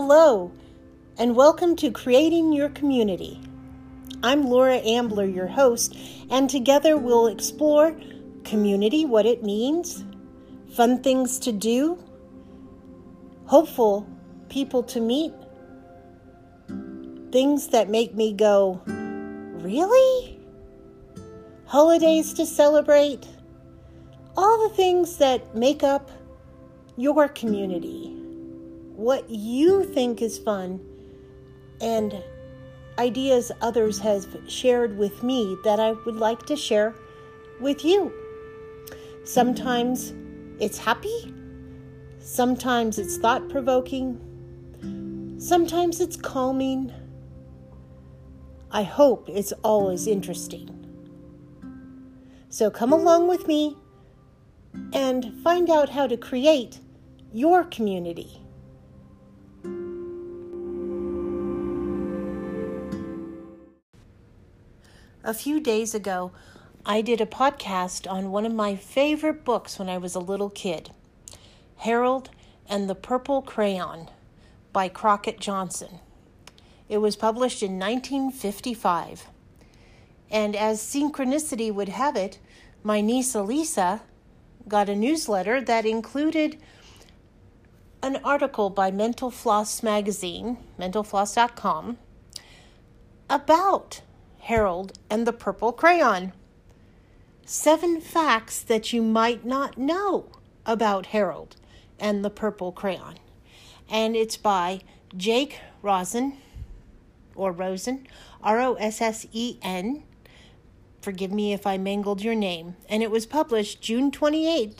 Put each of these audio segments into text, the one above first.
Hello, and welcome to Creating Your Community. I'm Laura Ambler, your host, and together we'll explore community, what it means, fun things to do, hopeful people to meet, things that make me go, Really? Holidays to celebrate, all the things that make up your community what you think is fun and ideas others have shared with me that I would like to share with you. Sometimes it's happy, sometimes it's thought provoking, sometimes it's calming. I hope it's always interesting. So come along with me and find out how to create your community. A few days ago, I did a podcast on one of my favorite books when I was a little kid Harold and the Purple Crayon by Crockett Johnson. It was published in 1955. And as synchronicity would have it, my niece Elisa got a newsletter that included an article by Mental Floss magazine, mentalfloss.com, about Harold and the Purple Crayon. Seven facts that you might not know about Harold and the Purple Crayon. And it's by Jake Rosen, or Rosen, R O S S E N. Forgive me if I mangled your name. And it was published June 28th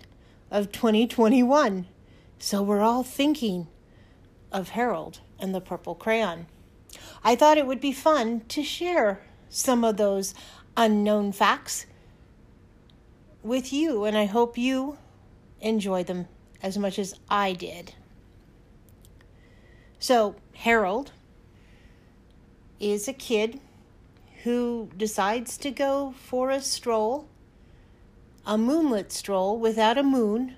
of 2021. So we're all thinking of Harold and the Purple Crayon. I thought it would be fun to share some of those unknown facts with you, and I hope you enjoy them as much as I did. So, Harold is a kid who decides to go for a stroll, a moonlit stroll without a moon,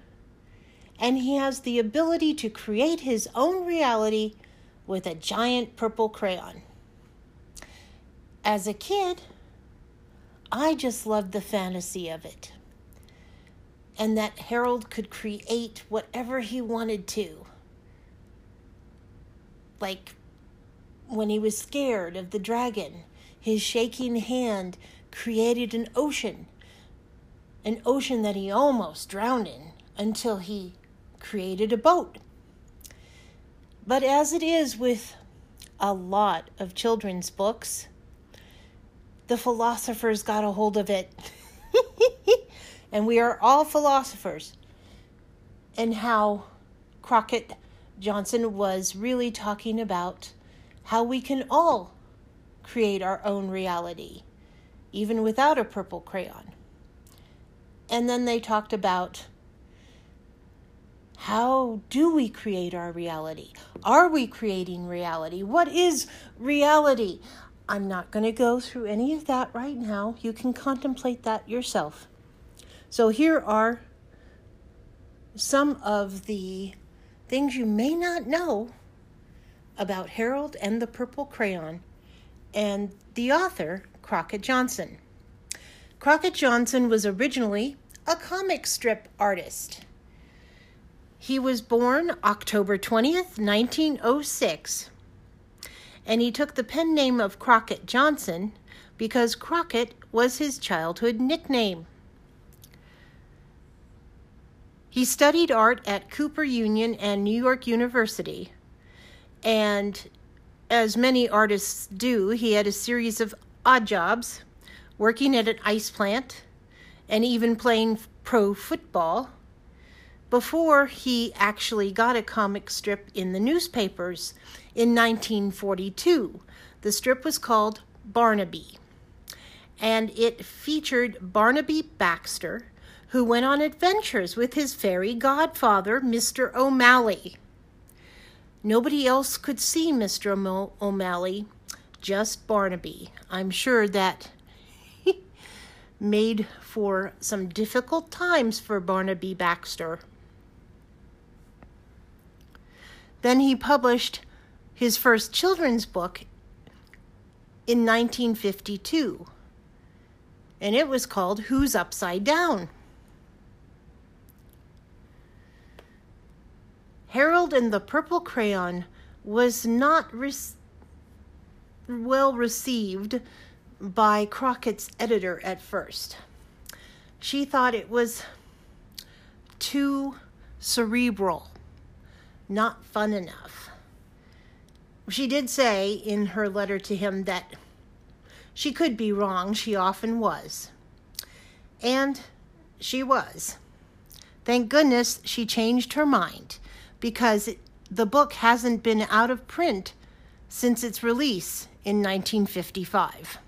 and he has the ability to create his own reality with a giant purple crayon as a kid, I just loved the fantasy of it. And that Harold could create whatever he wanted to. Like when he was scared of the dragon, his shaking hand created an ocean, an ocean that he almost drowned in until he created a boat. But as it is with a lot of children's books, the philosophers got a hold of it. and we are all philosophers. And how Crockett Johnson was really talking about how we can all create our own reality, even without a purple crayon. And then they talked about how do we create our reality? Are we creating reality? What is reality? I'm not going to go through any of that right now. You can contemplate that yourself. So, here are some of the things you may not know about Harold and the Purple Crayon and the author, Crockett Johnson. Crockett Johnson was originally a comic strip artist. He was born October 20th, 1906 and he took the pen name of Crockett Johnson because Crockett was his childhood nickname. He studied art at Cooper Union and New York University, and as many artists do, he had a series of odd jobs, working at an ice plant, and even playing pro football before he actually got a comic strip in the newspapers in 1942. The strip was called Barnaby, and it featured Barnaby Baxter, who went on adventures with his fairy godfather, Mr. O'Malley. Nobody else could see Mr. O'Malley, just Barnaby. I'm sure that made for some difficult times for Barnaby Baxter. Then he published his first children's book in 1952, and it was called Who's Upside Down? Harold and the Purple Crayon was not well received by Crockett's editor at first. She thought it was too cerebral, not fun enough. She did say in her letter to him that she could be wrong, she often was. And she was. Thank goodness she changed her mind because the book hasn't been out of print since its release in 1955.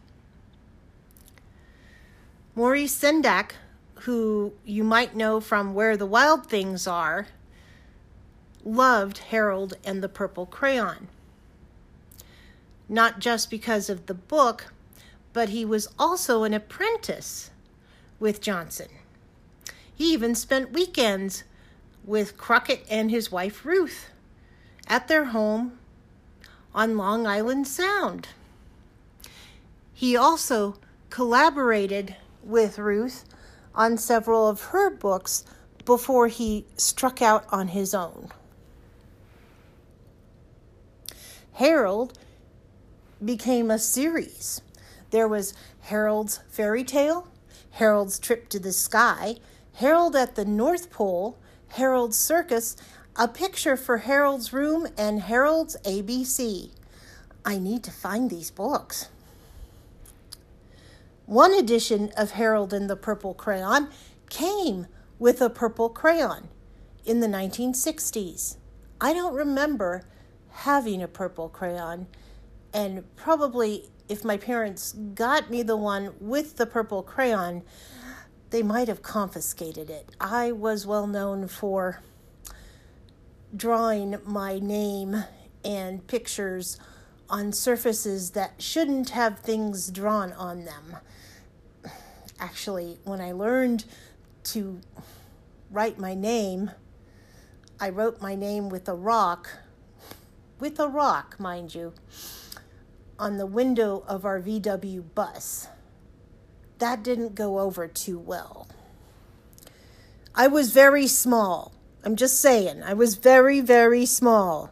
Maurice Sendak, who you might know from Where the Wild Things Are, loved Harold and the Purple Crayon. Not just because of the book, but he was also an apprentice with Johnson. He even spent weekends with Crockett and his wife Ruth at their home on Long Island Sound. He also collaborated with Ruth on several of her books before he struck out on his own. Harold became a series. There was Harold's Fairy Tale, Harold's Trip to the Sky, Harold at the North Pole, Harold's Circus, a picture for Harold's Room, and Harold's ABC. I need to find these books. One edition of Harold and the Purple Crayon came with a purple crayon in the 1960s. I don't remember having a purple crayon, and probably if my parents got me the one with the purple crayon, they might have confiscated it. I was well known for drawing my name and pictures on surfaces that shouldn't have things drawn on them. Actually, when I learned to write my name, I wrote my name with a rock, with a rock, mind you, on the window of our VW bus that didn't go over too well. I was very small. I'm just saying, I was very, very small.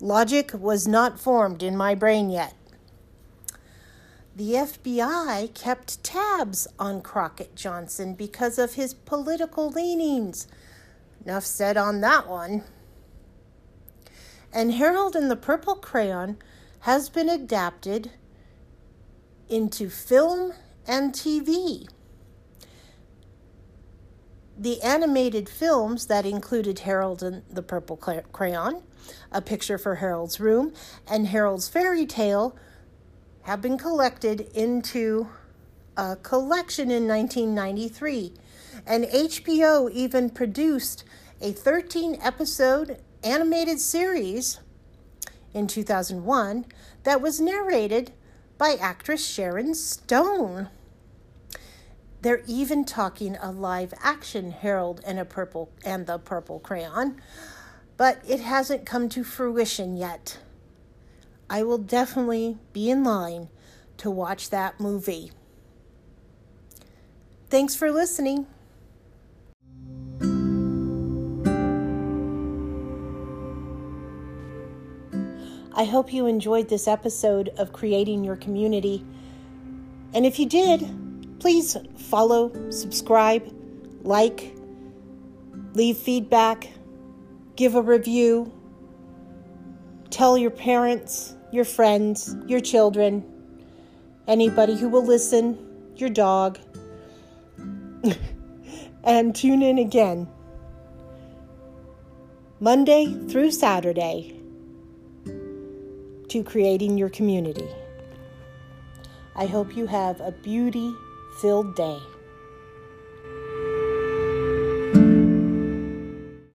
Logic was not formed in my brain yet. The FBI kept tabs on Crockett Johnson because of his political leanings. Enough said on that one. And Harold and the Purple Crayon has been adapted into film and TV. The animated films that included Harold and the Purple Crayon, A Picture for Harold's Room, and Harold's Fairy Tale have been collected into a collection in 1993. And HBO even produced a 13 episode animated series in 2001 that was narrated by actress Sharon Stone. They're even talking a live action Harold and a purple and the purple crayon, but it hasn't come to fruition yet. I will definitely be in line to watch that movie. Thanks for listening. I hope you enjoyed this episode of Creating Your Community. And if you did, please follow, subscribe, like, leave feedback, give a review, tell your parents, your friends, your children, anybody who will listen, your dog, and tune in again. Monday through Saturday to creating your community. I hope you have a beauty filled day.